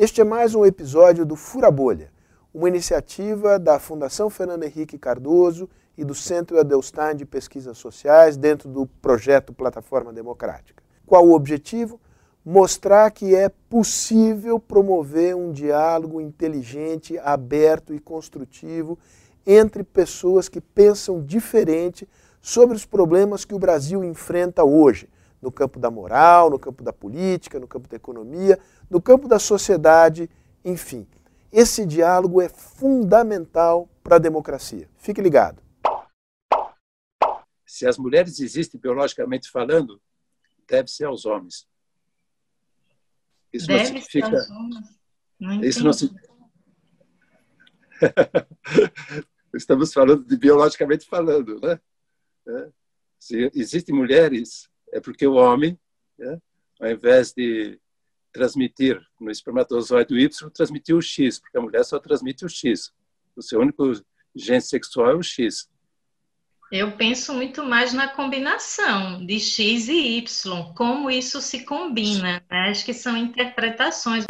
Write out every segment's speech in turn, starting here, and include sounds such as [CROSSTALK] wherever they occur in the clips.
Este é mais um episódio do Fura Bolha, uma iniciativa da Fundação Fernando Henrique Cardoso e do Centro Adelstein de Pesquisas Sociais dentro do projeto Plataforma Democrática. Qual o objetivo? Mostrar que é possível promover um diálogo inteligente, aberto e construtivo entre pessoas que pensam diferente sobre os problemas que o Brasil enfrenta hoje, no campo da moral, no campo da política, no campo da economia, no campo da sociedade, enfim. Esse diálogo é fundamental para a democracia. Fique ligado. Se as mulheres existem biologicamente falando, deve ser aos homens. Isso deve não significa. Ser aos homens. Não Isso não se... [LAUGHS] Estamos falando de biologicamente falando, né? É. Se existem mulheres, é porque o homem, né, ao invés de transmitir no espermatozoide o Y, transmitiu o X, porque a mulher só transmite o X. O seu único gene sexual é o X. Eu penso muito mais na combinação de X e Y, como isso se combina. Né? Acho que são interpretações.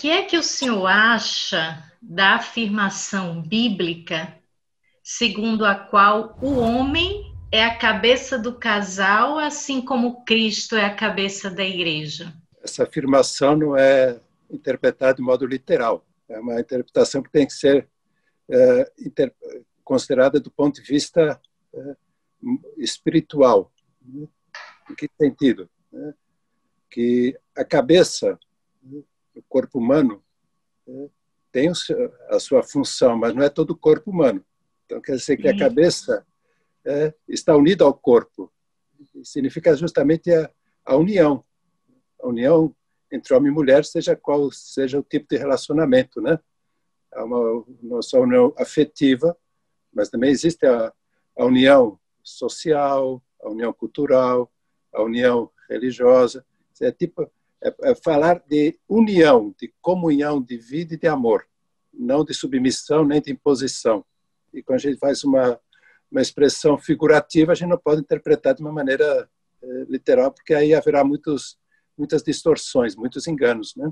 Que é que o senhor acha da afirmação bíblica segundo a qual o homem é a cabeça do casal, assim como Cristo é a cabeça da igreja? Essa afirmação não é interpretada de modo literal. É uma interpretação que tem que ser é, inter... considerada do ponto de vista é, espiritual. Né? Em que sentido? Né? Que a cabeça o corpo humano né, tem a sua função, mas não é todo o corpo humano. Então, quer dizer que a cabeça é, está unida ao corpo. Significa justamente a, a união. A união entre homem e mulher, seja qual seja o tipo de relacionamento, né? É uma, não só união afetiva, mas também existe a, a união social, a união cultural, a união religiosa. É tipo é, é falar de união, de comunhão, de vida e de amor, não de submissão nem de imposição. E quando a gente faz uma, uma expressão figurativa, a gente não pode interpretar de uma maneira é, literal, porque aí haverá muitos, muitas distorções, muitos enganos, né?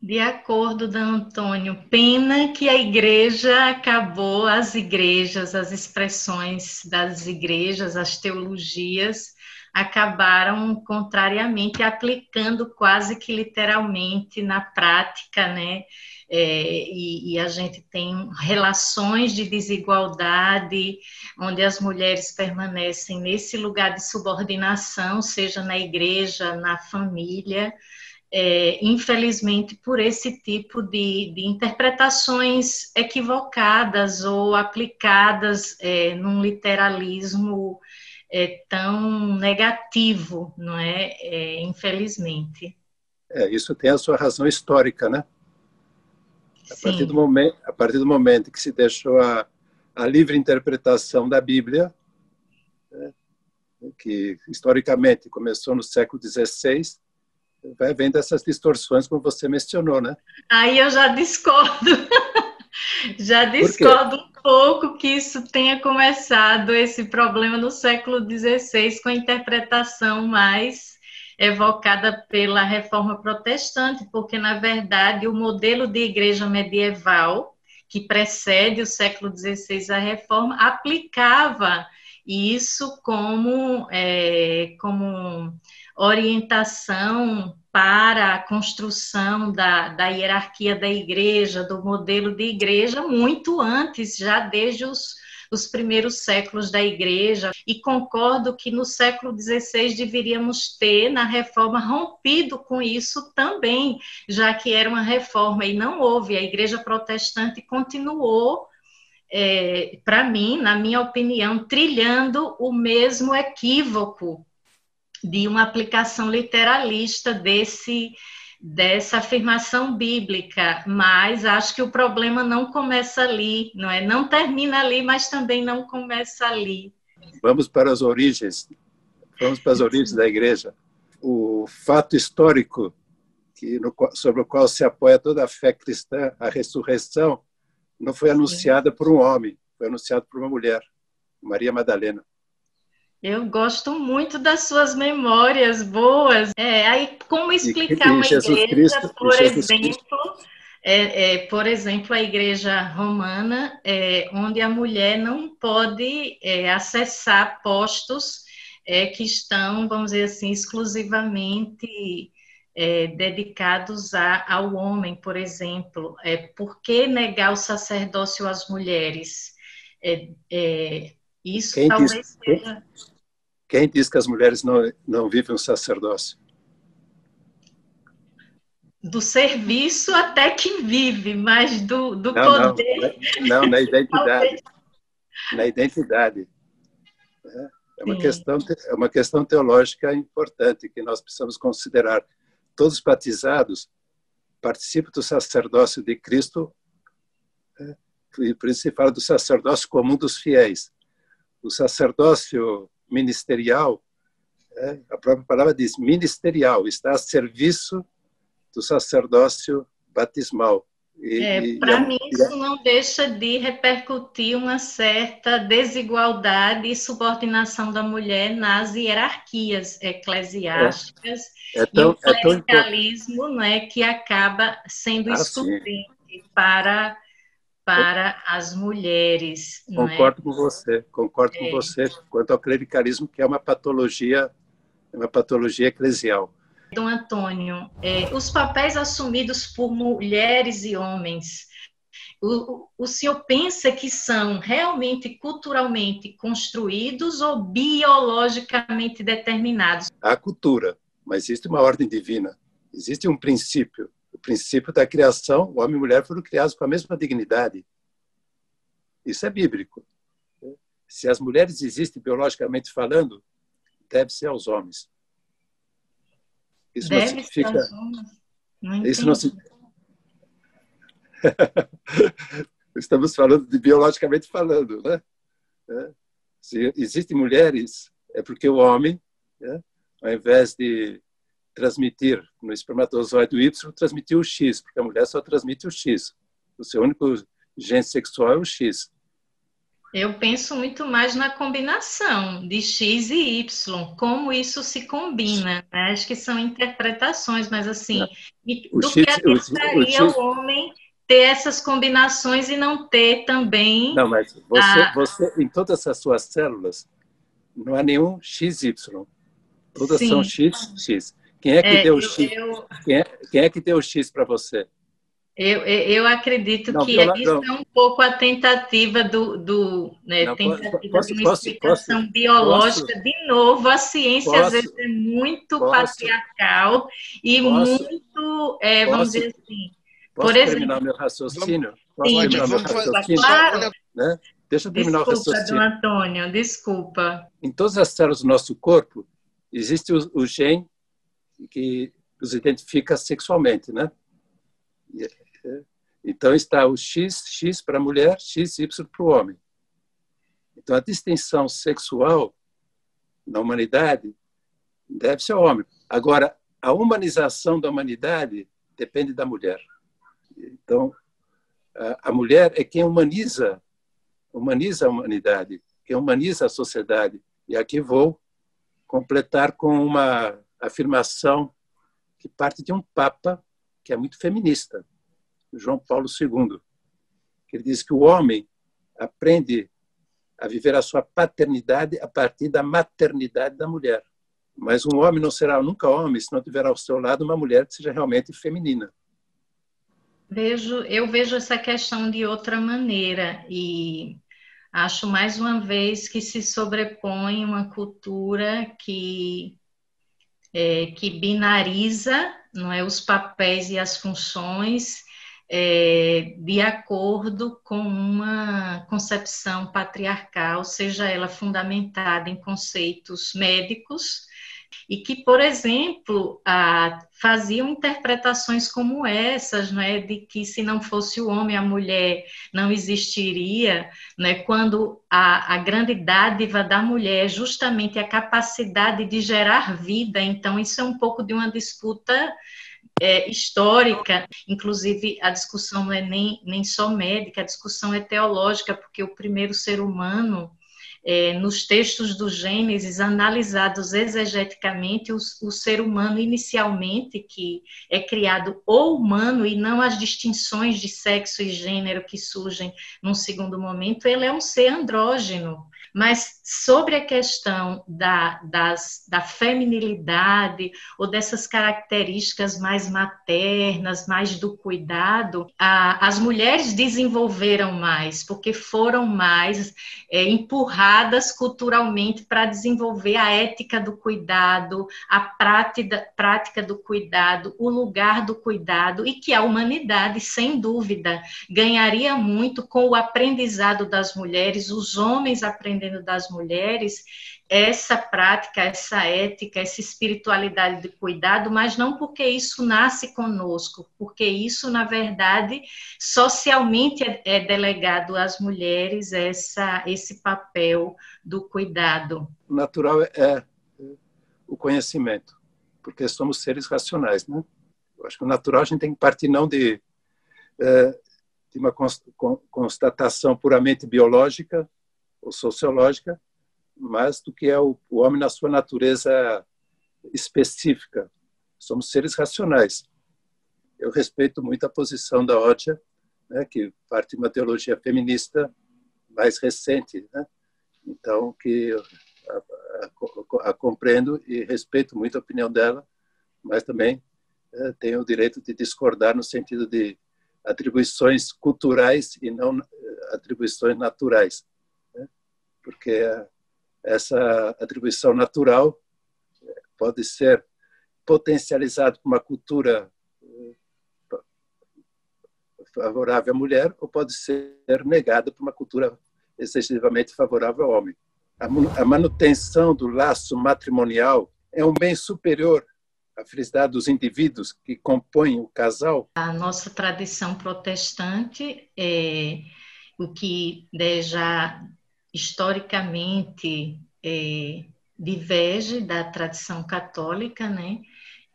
De acordo, Dan Antônio, pena que a igreja acabou, as igrejas, as expressões das igrejas, as teologias, acabaram contrariamente aplicando quase que literalmente na prática, né? É, e, e, a gente tem relações de desigualdade, onde as mulheres permanecem nesse lugar de subordinação, seja na igreja, na família, é, infelizmente por esse tipo de, de interpretações equivocadas ou aplicadas é, num literalismo é, tão negativo, não é? é? Infelizmente. É, isso tem a sua razão histórica, né? A partir, do momento, a partir do momento que se deixou a, a livre interpretação da Bíblia, né, que historicamente começou no século XVI, vai vendo essas distorções como você mencionou, né? Aí eu já discordo. [LAUGHS] já discordo um pouco que isso tenha começado esse problema no século XVI com a interpretação mais evocada pela reforma protestante, porque na verdade o modelo de igreja medieval que precede o século XVI a reforma aplicava isso como é, como orientação para a construção da, da hierarquia da igreja, do modelo de igreja, muito antes, já desde os, os primeiros séculos da igreja, e concordo que no século XVI deveríamos ter, na reforma, rompido com isso também, já que era uma reforma e não houve, a igreja protestante continuou. É, para mim, na minha opinião, trilhando o mesmo equívoco de uma aplicação literalista desse dessa afirmação bíblica, mas acho que o problema não começa ali, não é? Não termina ali, mas também não começa ali. Vamos para as origens. Vamos para as origens da igreja. O fato histórico que no, sobre o qual se apoia toda a fé cristã, a ressurreição, não foi anunciada por um homem, foi anunciada por uma mulher, Maria Madalena. Eu gosto muito das suas memórias boas. É, aí, como explicar uma igreja, Cristo, por exemplo, é, é, por exemplo, a igreja romana, é, onde a mulher não pode é, acessar postos é, que estão, vamos dizer assim, exclusivamente dedicados a, ao homem, por exemplo. É, por que negar o sacerdócio às mulheres? Isso Quem talvez diz, seja quem diz que as mulheres não, não vivem o sacerdócio? Do serviço até que vive, mas do, do não, poder. Não, não, na identidade. na identidade. É, é uma, questão, é uma questão teológica importante que nós precisamos considerar. Todos os batizados participam do sacerdócio de Cristo, é, por isso se fala do sacerdócio comum dos fiéis. O sacerdócio ministerial, é, a própria palavra diz ministerial, está a serviço do sacerdócio batismal. É, Para mim, isso não deixa de repercutir uma certa desigualdade e subordinação da mulher nas hierarquias eclesiásticas é, é tão, e o clericalismo é né, que acaba sendo ah, excludente para para as mulheres. É? Concordo é? com você, concordo é. com você quanto ao clericalismo, que é uma patologia, uma patologia eclesial. Dom Antônio, é, os papéis assumidos por mulheres e homens, o, o senhor pensa que são realmente culturalmente construídos ou biologicamente determinados? A cultura, mas existe uma ordem divina, existe um princípio o princípio da criação, o homem e mulher foram criados com a mesma dignidade. Isso é bíblico. Se as mulheres existem biologicamente falando, deve ser aos homens. Isso deve não significa. Ser aos homens. Não Isso não se... [LAUGHS] Estamos falando de biologicamente falando, né? É. Se existem mulheres, é porque o homem, né, ao invés de transmitir no espermatozoide Y, transmitiu o X, porque a mulher só transmite o X. O seu único gene sexual é o X. Eu penso muito mais na combinação de X e Y, como isso se combina. Né? Acho que são interpretações, mas assim, o do X, que adiantaria o, o, homem ter essas combinações e não ter também. Não, mas você, a... você em todas as suas células, não há nenhum XY. Todas Sim. são X, X. Quem é que é, deu o X? Eu, quem, é, quem é que deu o X para você? Eu, eu acredito não, que pela, isso não. é um pouco a tentativa do, do né, não, tentativa posso, de uma posso, explicação posso, biológica. de novo, a ciência às vezes é muito patriarcal e muito, é, vamos dizer assim. Posso por terminar exemplo, meu raciocínio? Posso sim, terminar meu raciocínio? Claro. Né? Deixa eu terminar desculpa, o raciocínio. Desculpa, Antônio, desculpa. Em todas as células do nosso corpo existe o, o gene que os identifica sexualmente, né? Então está o X, X para a mulher, XY para o homem. Então a distinção sexual na humanidade deve ser o homem. Agora, a humanização da humanidade depende da mulher. Então, a mulher é quem humaniza, humaniza a humanidade, quem humaniza a sociedade. E aqui vou completar com uma afirmação que parte de um papa que é muito feminista, João Paulo II, que ele diz que o homem aprende a viver a sua paternidade a partir da maternidade da mulher. Mas um homem não será nunca homem se não tiver ao seu lado uma mulher que seja realmente feminina. Vejo, eu vejo essa questão de outra maneira e acho mais uma vez que se sobrepõe uma cultura que é, que binariza não é, os papéis e as funções é, de acordo com uma concepção patriarcal, seja ela fundamentada em conceitos médicos e que, por exemplo, faziam interpretações como essas, não é, de que se não fosse o homem, a mulher não existiria, né, quando a, a grande dádiva da mulher é justamente a capacidade de gerar vida, então isso é um pouco de uma disputa é, histórica, inclusive a discussão não é nem, nem só médica, a discussão é teológica, porque o primeiro ser humano é, nos textos do Gênesis, analisados exegeticamente, o, o, ser humano inicialmente, que é criado ou humano e não as distinções de sexo e gênero que surgem num segundo momento, ele é um ser andrógeno. Mas sobre a questão da, das, da feminilidade ou dessas características mais maternas, mais do cuidado, a, as mulheres desenvolveram mais, porque foram mais é, empurradas culturalmente para desenvolver a ética do cuidado, a prática, prática do cuidado, o lugar do cuidado, e que a humanidade, sem dúvida, ganharia muito com o aprendizado das mulheres, os homens aprendendo das mulheres, essa prática, essa ética, essa espiritualidade de cuidado, mas não porque isso nasce conosco, porque isso, na verdade, socialmente é, é delegado às mulheres essa, esse papel do cuidado. Natural é o conhecimento, porque somos seres racionais, né? Eu acho que o natural a gente tem que partir não de, é, de uma constatação puramente biológica ou sociológica, mas do que é o, o homem na sua natureza específica. Somos seres racionais. Eu respeito muito a posição da Odia, né, que parte de uma teologia feminista mais recente, né? então que a, a, a, compreendo e respeito muito a opinião dela, mas também é, tenho o direito de discordar no sentido de atribuições culturais e não é, atribuições naturais? Porque essa atribuição natural pode ser potencializada por uma cultura eh, favorável à mulher ou pode ser negada por uma cultura excessivamente favorável ao homem. A manutenção do laço matrimonial é um bem superior à felicidade dos indivíduos que compõem o casal? A nossa tradição protestante é o que já historicamente é, diverge da tradição católica, né?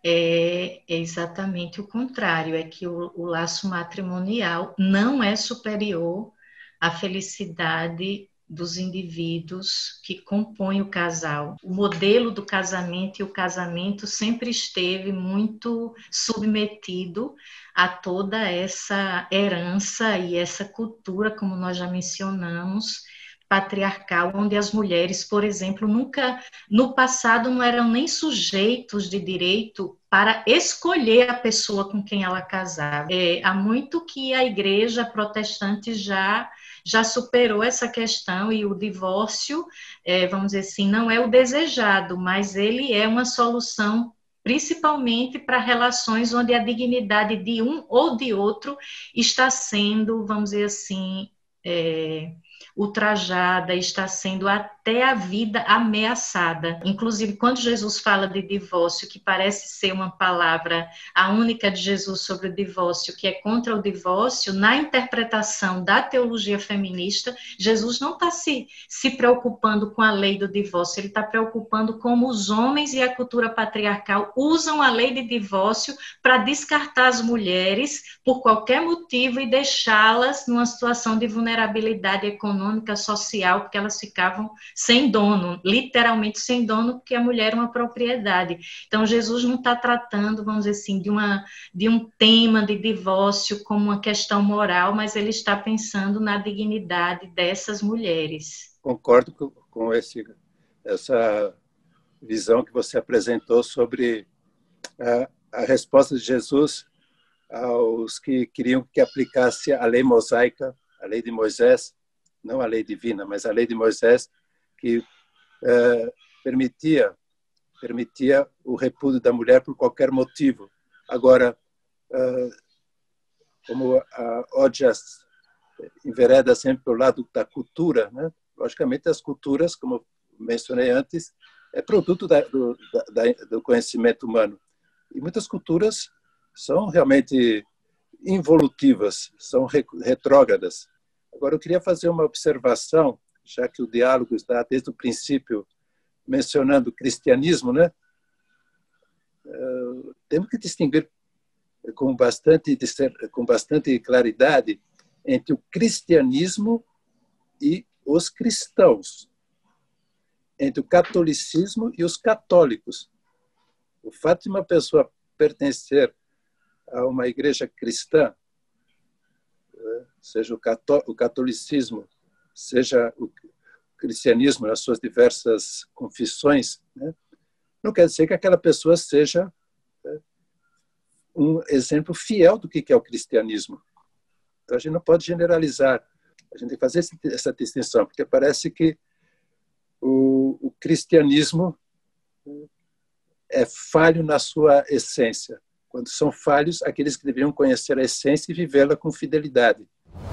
É, é, exatamente o contrário, é que o, o laço matrimonial não é superior à felicidade dos indivíduos que compõem o casal. O modelo do casamento e o casamento sempre esteve muito submetido a toda essa herança e essa cultura, como nós já mencionamos, patriarcal, onde as mulheres, por exemplo, nunca, no passado, não eram nem sujeitos de direito para escolher a pessoa com quem ela casava. É, há muito que a igreja protestante já já superou essa questão e o divórcio, é, vamos dizer assim, não é o desejado, mas ele é uma solução principalmente para relações onde a dignidade de um ou de outro está sendo, vamos dizer assim, é, ultrajada, está sendo até a vida ameaçada. Inclusive, quando Jesus fala de divórcio, que parece ser uma palavra a única de Jesus sobre o divórcio, que é contra o divórcio, na interpretação da teologia feminista, Jesus não está se, se preocupando com a lei do divórcio, ele está preocupando como os homens e a cultura patriarcal usam a lei de divórcio para descartar as mulheres por qualquer motivo e deixá-las numa situação de vulnerabilidade econômica social, porque elas ficavam sem dono, literalmente sem dono, porque a mulher era uma propriedade. Então, Jesus não está tratando, vamos dizer assim, de, uma, de um tema de divórcio como uma questão moral, mas ele está pensando na dignidade dessas mulheres. Concordo com esse, essa visão que você apresentou sobre a, a resposta de Jesus aos que queriam que aplicasse a lei mosaica, a lei de Moisés, não a lei divina, mas a lei de Moisés, que é, permitia permitia o repúdio da mulher por qualquer motivo. Agora, é, como a Odias envereda sempre pelo lado da cultura, né? logicamente as culturas, como mencionei antes, é produto da, do, da, do conhecimento humano. E muitas culturas são realmente involutivas, são retrógradas. Agora, eu queria fazer uma observação, já que o diálogo está desde o princípio mencionando o cristianismo, né? Uh, temos que distinguir com bastante, com bastante claridade entre o cristianismo e os cristãos, entre o catolicismo e os católicos. O fato de uma pessoa pertencer a uma igreja cristã, né, seja o catolicismo, seja o cristianismo nas suas diversas confissões, né, não quer dizer que aquela pessoa seja né, um exemplo fiel do que é o cristianismo. Então a gente não pode generalizar, a gente tem que fazer essa distinção, porque parece que o, o cristianismo é falho na sua essência, quando são falhos aqueles que deveriam conhecer a essência e vivê-la com fidelidade.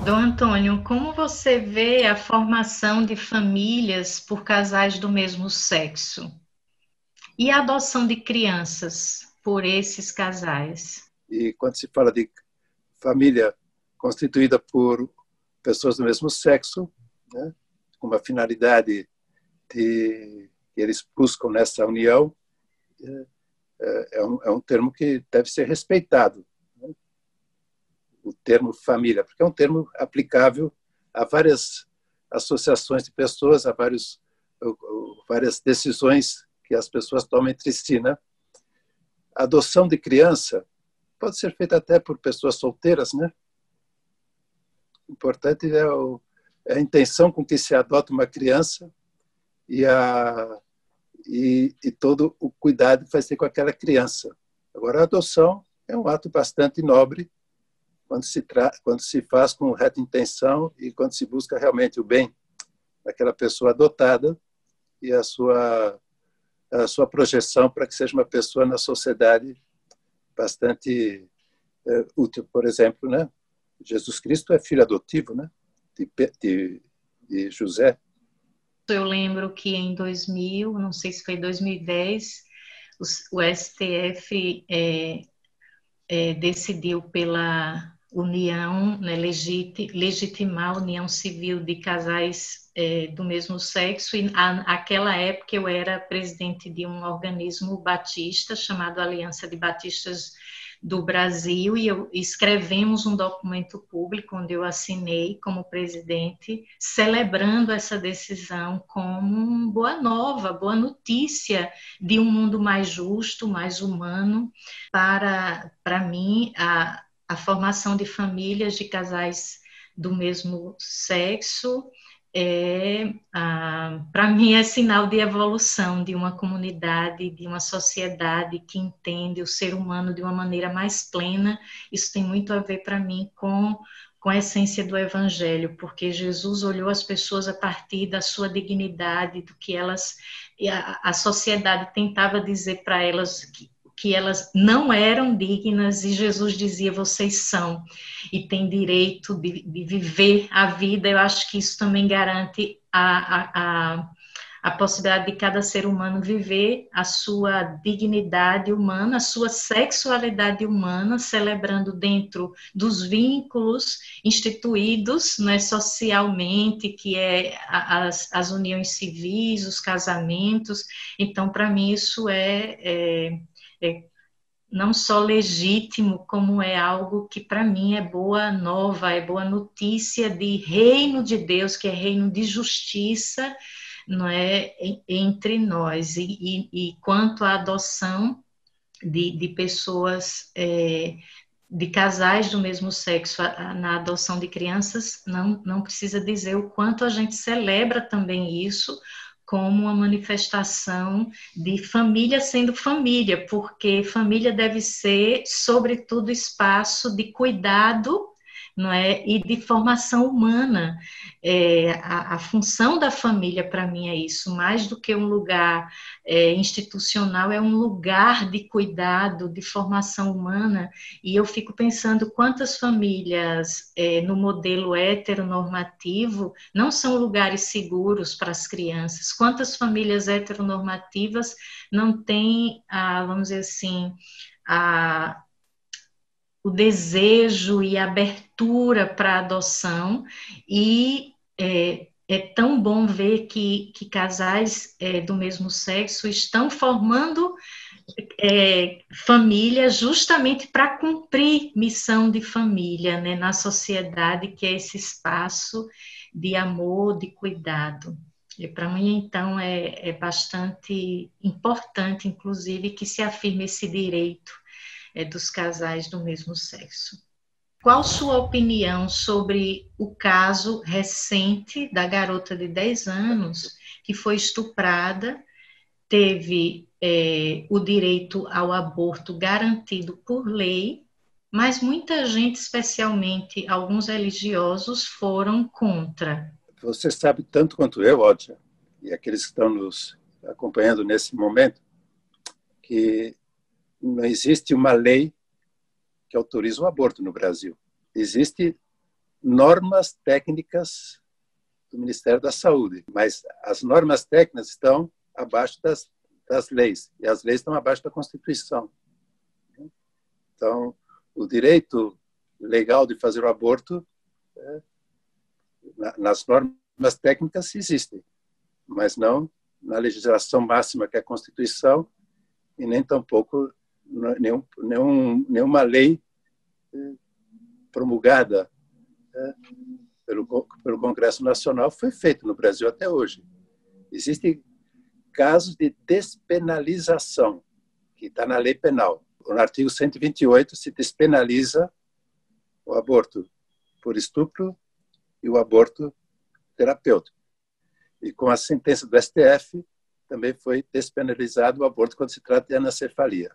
Dom Antônio, como você vê a formação de famílias por casais do mesmo sexo? E a adoção de crianças por esses casais? E quando se fala de família constituída por pessoas do mesmo sexo, né, com uma finalidade de, que eles buscam nessa união, é, é, é, um, é um termo que deve ser respeitado. O termo família, porque é um termo aplicável a várias associações de pessoas, a vários, várias decisões que as pessoas tomam entre si. Né? Adoção de criança pode ser feita até por pessoas solteiras, né? importante é, o, é a intenção com que se adota uma criança e, a, e, e todo o cuidado que vai ser com aquela criança. Agora, a adoção é um ato bastante nobre quando se, tra quando se faz com reta intenção e quando se busca realmente o bem daquela pessoa adotada e a sua, a sua projeção para que seja uma pessoa na sociedade bastante é, útil. Por exemplo, né? Jesus Cristo é filho adotivo, né? De, de, de José. Eu lembro que em 2000, não sei se foi 2010, o, STF é, é, decidiu pela união, né, legit, legitimar a união civil de casais é, do mesmo sexo. E naquela época eu era presidente de um organismo batista chamado Aliança de Batistas do Brasil e eu escrevemos um documento público onde eu assinei como presidente, celebrando essa decisão como boa nova, boa notícia de um mundo mais justo, mais humano. Para, para mim, a, a formação de famílias de casais do mesmo sexo é, ah, para mim, é sinal de evolução de uma comunidade, de uma sociedade que entende o ser humano de uma maneira mais plena. Isso tem muito a ver para mim com, com a essência do Evangelho, porque Jesus olhou as pessoas a partir da sua dignidade, do que elas, a, a sociedade tentava dizer para elas que que elas não eram dignas e Jesus dizia: vocês são e têm direito de, de viver a vida. Eu acho que isso também garante a, a, a, a, possibilidade de cada ser humano viver a sua dignidade humana, a sua sexualidade humana, celebrando dentro dos vínculos instituídos né, socialmente, que é as, as uniões civis, os casamentos. Então, para mim, isso é, é é não só legítimo, como é algo que para mim é boa nova, é boa notícia de reino de Deus, que é reino de justiça, não é entre nós. E, e, e quanto à adoção de, de pessoas é, de casais do mesmo sexo na adoção de crianças, não, não precisa dizer o quanto a gente celebra também isso, como uma manifestação de família sendo família, porque família deve ser, sobretudo, espaço de cuidado não é? E de formação humana. É, a, a, função da família, para mim, é isso, mais do que um lugar é, institucional, é um lugar de cuidado, de formação humana. E eu fico pensando quantas famílias é, no modelo heteronormativo não são lugares seguros para as crianças, quantas famílias heteronormativas não têm, a, vamos dizer assim, a o desejo e a abertura para a adoção e é, é, tão bom ver que, que casais é, do mesmo sexo estão formando é, família justamente para cumprir missão de família né, na sociedade, que é esse espaço de amor, de cuidado. E para mim, então, é, é bastante importante, inclusive, que se afirme esse direito é, dos casais do mesmo sexo. Qual sua opinião sobre o caso recente da garota de 10 anos que foi estuprada, teve é, o direito ao aborto garantido por lei, mas muita gente, especialmente alguns religiosos, foram contra. Você sabe tanto quanto eu, Ódia, e aqueles que estão nos acompanhando nesse momento, que não existe uma lei que autoriza o aborto no Brasil. Existem normas técnicas do Ministério da Saúde, mas as normas técnicas estão abaixo das, das leis, e as leis estão abaixo da Constituição. Então, o direito legal de fazer o aborto, é, nas normas técnicas, existem, mas não na legislação máxima que é a Constituição e nem tampouco nenhum, nenhum, nenhuma lei eh, promulgada né, pelo, pelo Congresso Nacional foi feita no Brasil até hoje. Existem casos de despenalização, que está na lei penal. No artigo 128 se despenaliza o aborto por estupro e o aborto terapêutico. E com a sentença do STF também foi despenalizado o aborto quando se trata de anencefalia.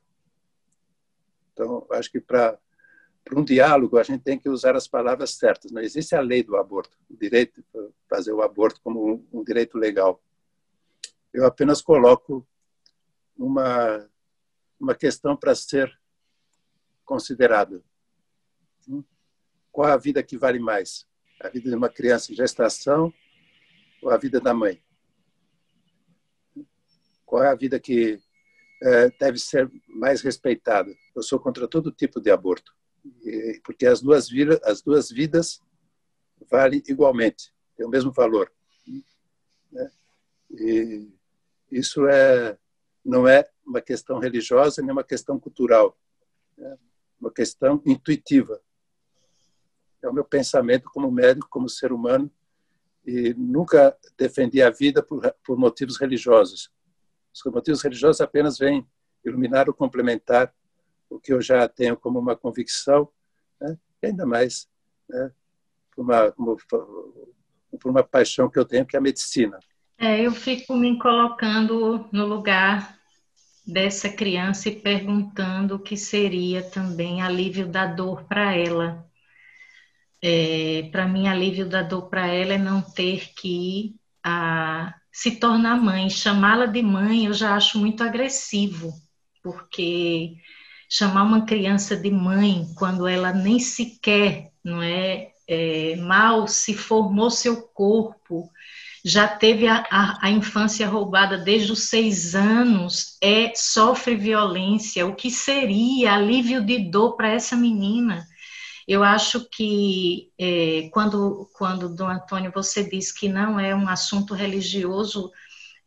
Então, acho que para um diálogo a gente tem que usar as palavras certas. Não existe a lei do aborto, o direito de fazer o aborto como um, direito legal. Eu apenas coloco uma uma questão para ser considerada. Qual a vida que vale mais? A vida de uma criança em gestação ou a vida da mãe? Qual é a vida que deve ser mais respeitada? Eu sou contra todo tipo de aborto, porque as duas vidas, as duas vidas valem igualmente, têm o mesmo valor. Né? E isso é não é uma questão religiosa nem uma questão cultural, é uma questão intuitiva. É o meu pensamento como médico, como ser humano, e nunca defendi a vida por, por motivos religiosos. Os motivos religiosos apenas vêm iluminar ou complementar o que eu já tenho como uma convicção, né? e ainda mais né? por, uma, por uma paixão que eu tenho, que é a medicina. É, eu fico me colocando no lugar dessa criança e perguntando o que seria também alívio da dor para ela. É, para mim, alívio da dor para ela é não ter que a, se tornar mãe. Chamá-la de mãe eu já acho muito agressivo, porque chamar uma criança de mãe quando ela nem sequer não é, é mal se formou seu corpo, já teve a, a, a, infância roubada desde os seis anos, é sofre violência, o que seria alívio de dor para essa menina? Eu acho que é, quando, quando, Dom Antônio, você diz que não é um assunto religioso,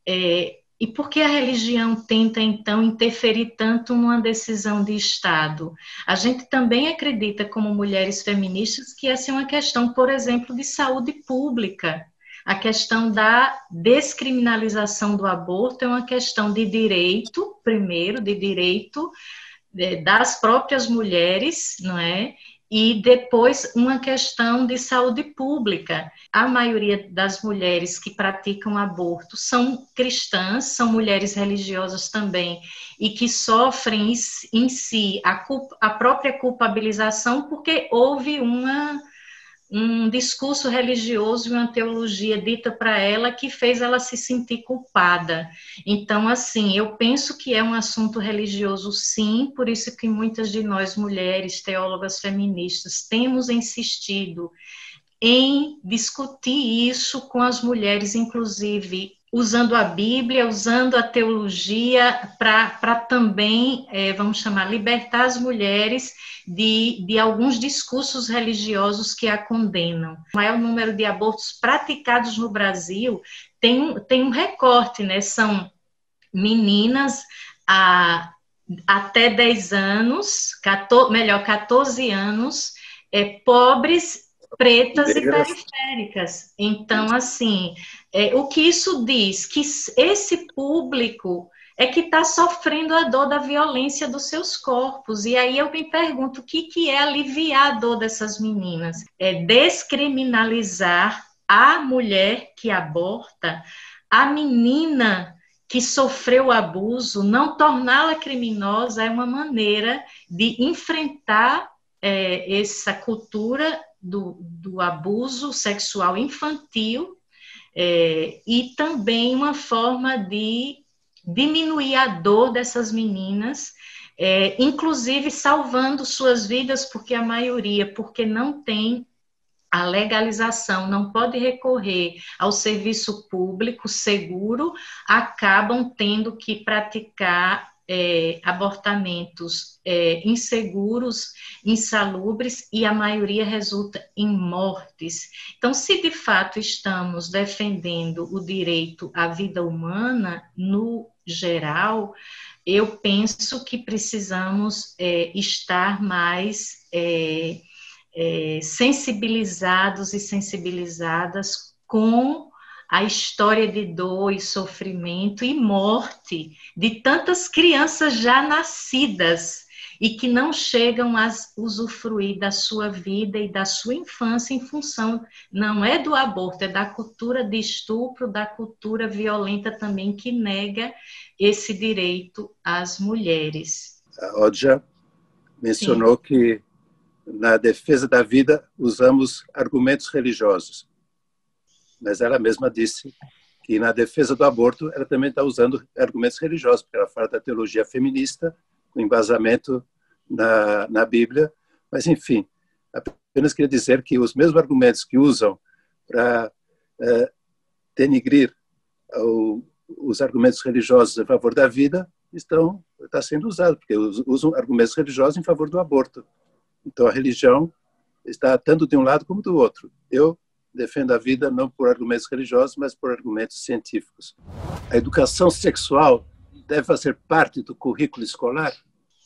é, e por que a religião tenta, então, interferir tanto numa decisão de Estado? A gente também acredita, como mulheres feministas, que essa é uma questão, por exemplo, de saúde pública a questão da descriminalização do aborto é uma questão de direito, primeiro, de direito é, das próprias mulheres, não é? E depois uma questão de saúde pública. A maioria das mulheres que praticam aborto são cristãs, são mulheres religiosas também, e que sofrem em si a, culpa, a própria culpabilização porque houve uma um discurso religioso e uma teologia dita para ela que fez ela se sentir culpada. Então, assim, eu penso que é um assunto religioso, sim, por isso que muitas de nós, mulheres, teólogas feministas, temos insistido em discutir isso com as mulheres, inclusive usando a Bíblia, usando a teologia para também, é, vamos chamar, libertar as mulheres de, de alguns discursos religiosos que a condenam. O maior número de abortos praticados no Brasil tem, tem um recorte, né? São meninas a, até 10 anos, 14, melhor, 14 anos, é, pobres, pretas e periféricas. Então, assim, é, o que isso diz? Que esse público é que está sofrendo a dor da violência dos seus corpos. E aí eu me pergunto o que, que é aliviar a dor dessas meninas? É descriminalizar a mulher que aborta, a menina que sofreu abuso, não torná-la criminosa é uma maneira de enfrentar é, essa cultura do, do, abuso sexual infantil é, e também uma forma de diminuir a dor dessas meninas, é, inclusive salvando suas vidas, porque a maioria, porque não tem a legalização, não pode recorrer ao serviço público seguro, acabam tendo que praticar é, abortamentos é, inseguros, insalubres e a maioria resulta em mortes. Então, se de fato estamos defendendo o direito à vida humana no geral, eu penso que precisamos é, estar mais é, é, sensibilizados e sensibilizadas com a história de dor e sofrimento e morte de tantas crianças já nascidas e que não chegam a usufruir da sua vida e da sua infância em função, não é do aborto, é da cultura de estupro, da cultura violenta também que nega esse direito às mulheres. A Odja mencionou Sim. que na defesa da vida usamos argumentos religiosos mas ela mesma disse que na defesa do aborto ela também está usando argumentos religiosos, porque ela fala da teologia feminista, com embasamento na, na Bíblia, mas enfim, apenas queria dizer que os mesmos argumentos que usam para é, denigrir o, os argumentos religiosos a favor da vida estão está sendo usado porque usam argumentos religiosos em favor do aborto. Então a religião está tanto de um lado como do outro. Eu defendo a vida não por argumentos religiosos, mas por argumentos científicos. A educação sexual deve fazer parte do currículo escolar?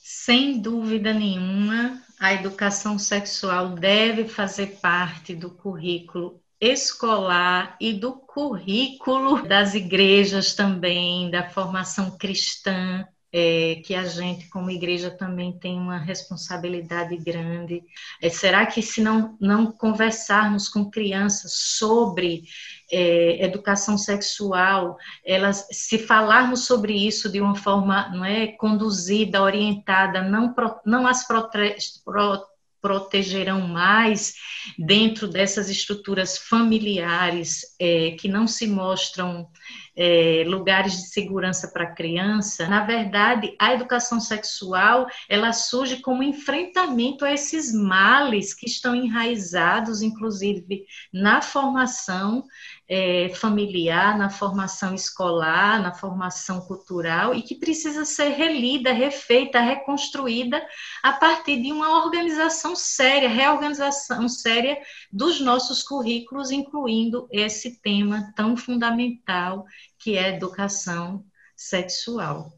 Sem dúvida nenhuma, a educação sexual deve fazer parte do currículo escolar e do currículo das igrejas também, da formação cristã é, que a gente, como igreja, também tem uma responsabilidade grande. É, será que, se não, não conversarmos com crianças sobre é, educação sexual, elas, se falarmos sobre isso de uma forma não é, conduzida, orientada, não, não as prote, pro, protegerão mais dentro dessas estruturas familiares é, que não se mostram é, lugares de segurança para a criança, na verdade, a educação sexual ela surge como enfrentamento a esses males que estão enraizados, inclusive, na formação é, familiar, na formação escolar, na formação cultural e que precisa ser relida, refeita, reconstruída a partir de uma organização séria, reorganização séria dos nossos currículos, incluindo esse tema tão fundamental que é educação sexual.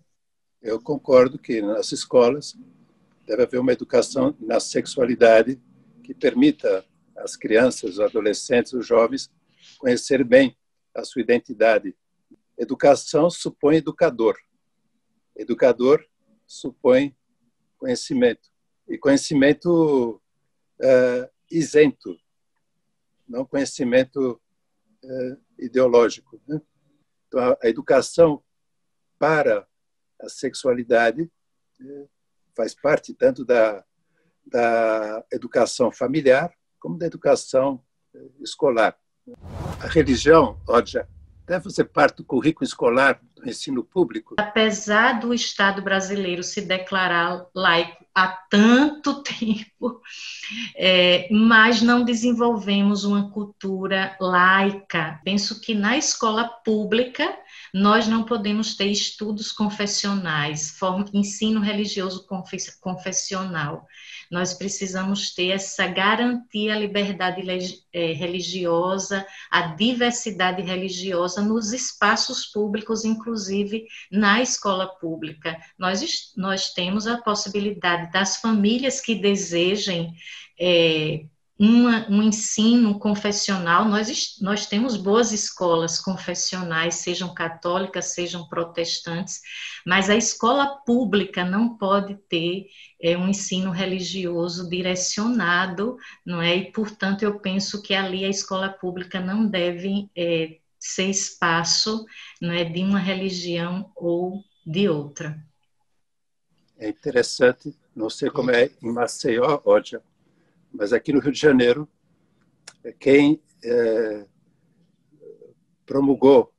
Eu concordo que nas escolas deve haver uma educação na sexualidade que permita às crianças, os adolescentes, os jovens conhecer bem a sua identidade. Educação supõe educador. Educador supõe conhecimento. E conhecimento uh, isento, não conhecimento uh, ideológico. Né? Então, a, educação para a sexualidade uh, faz parte tanto da, da educação familiar como da educação escolar. A religião, Odja, deve fazer parte do currículo escolar do ensino público? Apesar do Estado brasileiro se declarar laico há tanto [LAUGHS] tempo, é, mas não desenvolvemos uma cultura laica. Penso que na escola pública nós não podemos ter estudos confessionais, ensino religioso confessional. Nós precisamos ter essa garantia à liberdade é, religiosa, à diversidade religiosa nos espaços públicos, inclusive na escola pública. Nós, nós temos a possibilidade das famílias que desejem é, uma, um ensino confessional, nós, nós temos boas escolas confessionais, sejam católicas, sejam protestantes, mas a escola pública não pode ter é, um ensino religioso direcionado, não é? E, portanto, eu penso que ali a escola pública não deve é, ser espaço não é, de uma religião ou de outra. É interessante, não sei como é em Maceió, Ódia, mas aqui no Rio de Janeiro, quem é, promulgou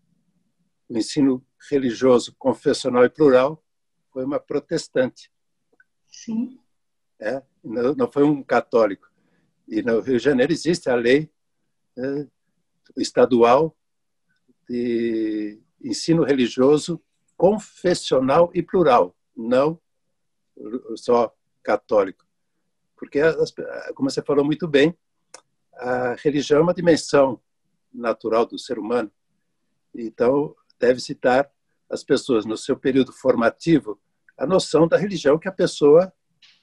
o ensino religioso confessional e plural foi uma protestante. Sim. É, não, não foi um católico. E no Rio de Janeiro existe a lei é, estadual de ensino religioso confessional e plural, não só católico. Porque, como você falou muito bem, a religião é uma dimensão natural do ser humano. Então, deve-se dar às pessoas, no seu período formativo, a noção da religião que a pessoa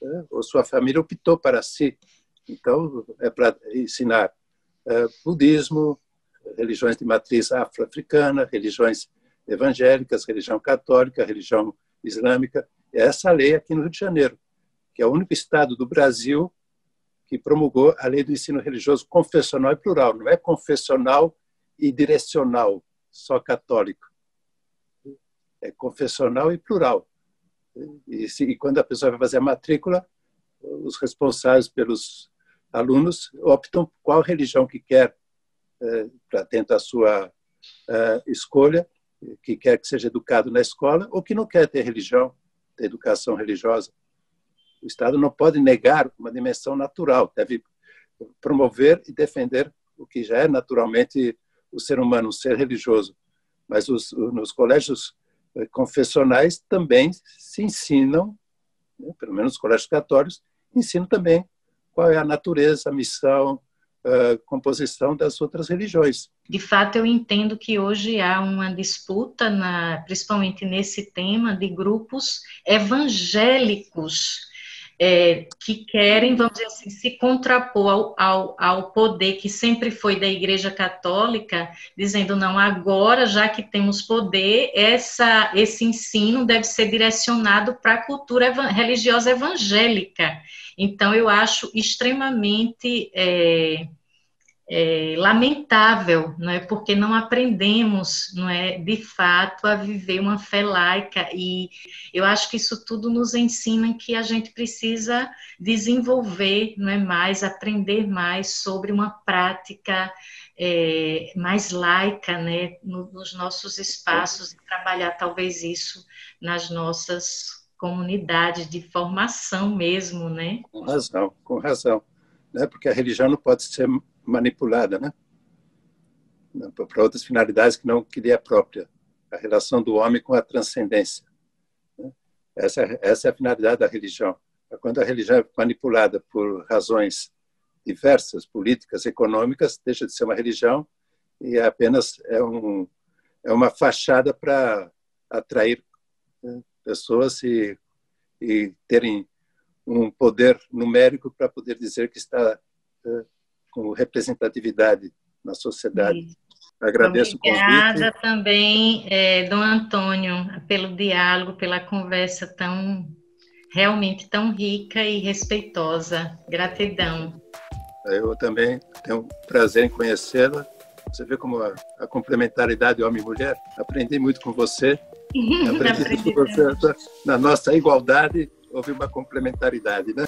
né, ou sua família optou para si. Então, é para ensinar é, budismo, religiões de matriz afro-africana, religiões evangélicas, religião católica, religião islâmica. É essa lei aqui no Rio de Janeiro que é o único estado do Brasil que promulgou a lei do ensino religioso confessional e plural. Não é confessional e direcional, só católico. É confessional e plural. E, se, e quando a pessoa vai fazer a matrícula, os responsáveis pelos alunos optam qual religião que quer é, para dentro da sua é, escolha, que quer que seja educado na escola ou que não quer ter religião, ter educação religiosa. O Estado não pode negar uma dimensão natural, deve promover e defender o que já é naturalmente o ser humano, o ser religioso. Mas os, nos colégios eh, confessionais também se ensinam, né, pelo menos os colégios católicos, ensinam também qual é a natureza, a missão, a composição das outras religiões. De fato, eu entendo que hoje há uma disputa, na, principalmente nesse tema, de grupos evangélicos é, que querem, vamos dizer assim, se contrapor ao, ao, ao, poder que sempre foi da Igreja Católica, dizendo, não, agora, já que temos poder, essa, esse ensino deve ser direcionado para a cultura religiosa evangélica. Então, eu acho extremamente. É, é, lamentável, não é? Porque não aprendemos, não é, de fato, a viver uma fé laica e eu acho que isso tudo nos ensina que a gente precisa desenvolver, não é mais, aprender mais sobre uma prática é, mais laica, né, nos nossos espaços e trabalhar talvez isso nas nossas comunidades de formação mesmo, né? Com razão, com razão, né? Porque a religião não pode ser manipulada, né? Para outras finalidades que não queria própria, a relação do homem com a transcendência. Né? Essa, essa é a finalidade da religião. Quando a religião é manipulada por razões diversas, políticas, econômicas, deixa de ser uma religião e é apenas é, um, é uma fachada para atrair né, pessoas e, e terem um poder numérico para poder dizer que está uh, com representatividade na sociedade. Agradeço Obrigada o convite. Obrigada também, é, Dom Antônio, pelo diálogo, pela conversa tão realmente tão rica e respeitosa. Gratidão. Eu também tenho um prazer em conhecê-la. Você vê como a, a complementaridade homem e mulher. Aprendi muito com você. [LAUGHS] Aprendi, Aprendi com você. Na nossa igualdade houve uma complementaridade, né?